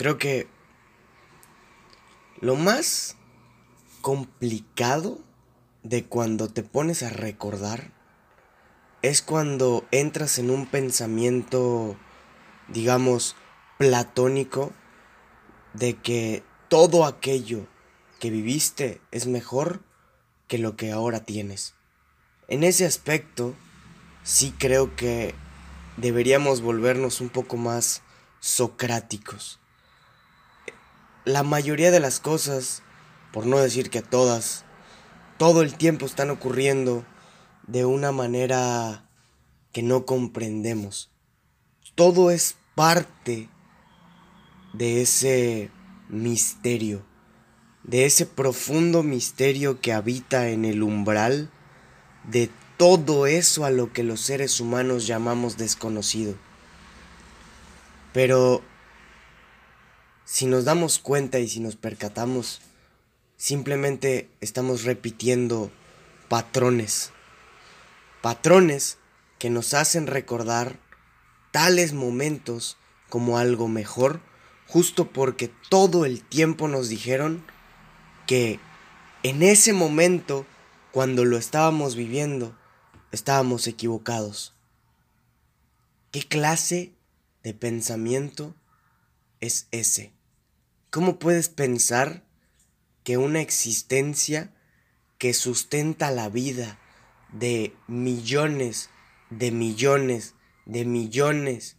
creo que lo más complicado de cuando te pones a recordar es cuando entras en un pensamiento, digamos, platónico, de que todo aquello que viviste es mejor que lo que ahora tienes. En ese aspecto, sí creo que deberíamos volvernos un poco más socráticos. La mayoría de las cosas, por no decir que todas, todo el tiempo están ocurriendo de una manera que no comprendemos. Todo es parte de ese misterio, de ese profundo misterio que habita en el umbral de todo eso a lo que los seres humanos llamamos desconocido. Pero si nos damos cuenta y si nos percatamos, simplemente estamos repitiendo patrones. Patrones que nos hacen recordar tales momentos como algo mejor, justo porque todo el tiempo nos dijeron que en ese momento, cuando lo estábamos viviendo, estábamos equivocados. ¿Qué clase de pensamiento es ese? ¿Cómo puedes pensar que una existencia que sustenta la vida de millones, de millones, de millones,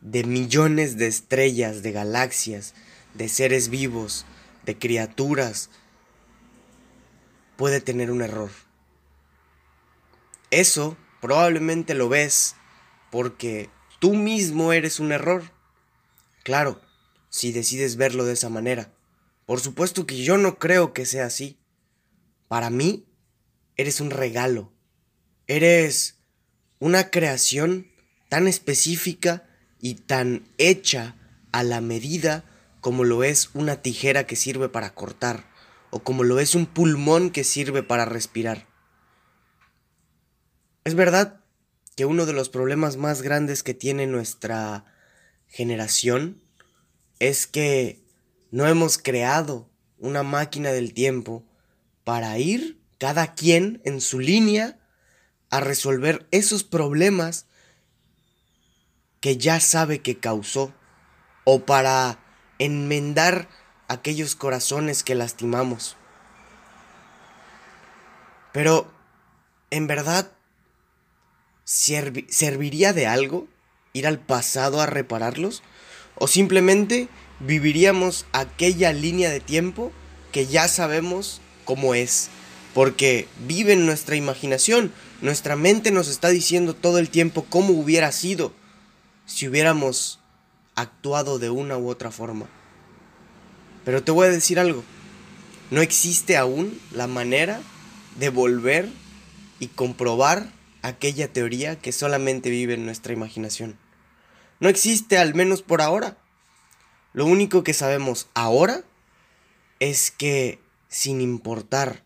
de millones de estrellas, de galaxias, de seres vivos, de criaturas, puede tener un error? Eso probablemente lo ves porque tú mismo eres un error. Claro, si decides verlo de esa manera. Por supuesto que yo no creo que sea así. Para mí, eres un regalo. Eres una creación tan específica y tan hecha a la medida como lo es una tijera que sirve para cortar o como lo es un pulmón que sirve para respirar. Es verdad que uno de los problemas más grandes que tiene nuestra generación es que no hemos creado una máquina del tiempo para ir cada quien en su línea a resolver esos problemas que ya sabe que causó o para enmendar aquellos corazones que lastimamos. Pero, en verdad, ¿serviría de algo ir al pasado a repararlos? ¿O simplemente viviríamos aquella línea de tiempo que ya sabemos cómo es? Porque vive en nuestra imaginación, nuestra mente nos está diciendo todo el tiempo cómo hubiera sido si hubiéramos actuado de una u otra forma. Pero te voy a decir algo, no existe aún la manera de volver y comprobar aquella teoría que solamente vive en nuestra imaginación. No existe, al menos por ahora. Lo único que sabemos ahora es que, sin importar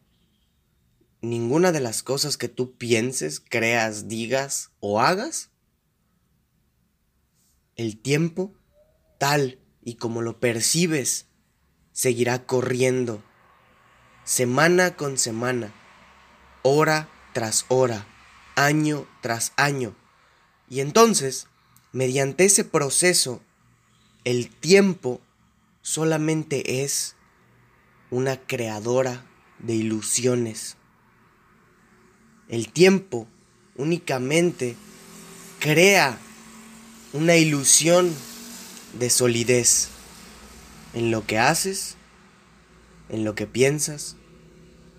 ninguna de las cosas que tú pienses, creas, digas o hagas, el tiempo, tal y como lo percibes, seguirá corriendo, semana con semana, hora tras hora año tras año. Y entonces, mediante ese proceso, el tiempo solamente es una creadora de ilusiones. El tiempo únicamente crea una ilusión de solidez en lo que haces, en lo que piensas,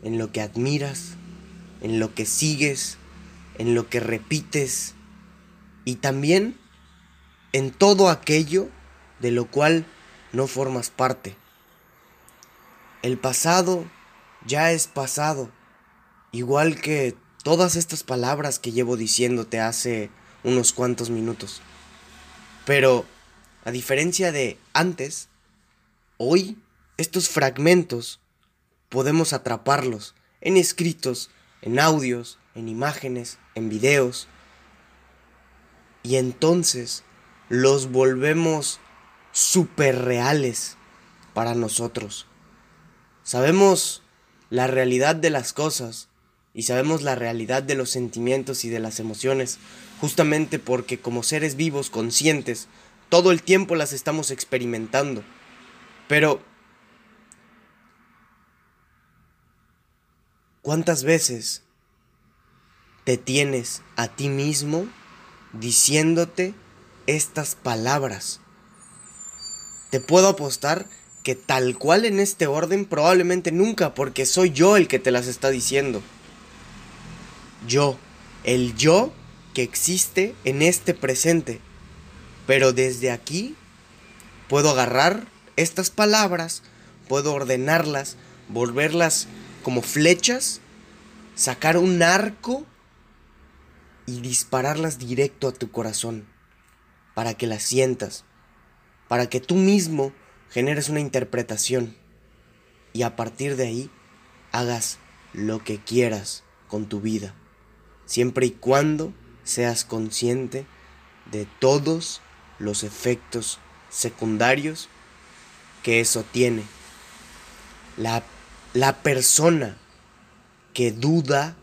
en lo que admiras, en lo que sigues, en lo que repites y también en todo aquello de lo cual no formas parte. El pasado ya es pasado, igual que todas estas palabras que llevo diciéndote hace unos cuantos minutos. Pero, a diferencia de antes, hoy estos fragmentos podemos atraparlos en escritos, en audios, en imágenes, en videos. Y entonces los volvemos súper reales para nosotros. Sabemos la realidad de las cosas y sabemos la realidad de los sentimientos y de las emociones, justamente porque como seres vivos conscientes, todo el tiempo las estamos experimentando. Pero, ¿cuántas veces te tienes a ti mismo diciéndote estas palabras? Te puedo apostar que tal cual en este orden probablemente nunca, porque soy yo el que te las está diciendo. Yo, el yo que existe en este presente. Pero desde aquí puedo agarrar estas palabras, puedo ordenarlas, volverlas como flechas, sacar un arco y dispararlas directo a tu corazón, para que las sientas, para que tú mismo generes una interpretación y a partir de ahí hagas lo que quieras con tu vida, siempre y cuando seas consciente de todos los efectos secundarios que eso tiene. La, la persona que duda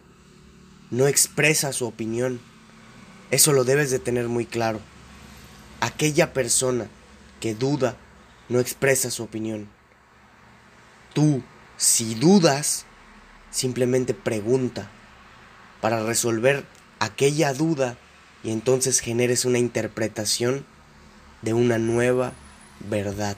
no expresa su opinión. Eso lo debes de tener muy claro. Aquella persona que duda no expresa su opinión. Tú, si dudas, simplemente pregunta para resolver aquella duda y entonces generes una interpretación de una nueva verdad.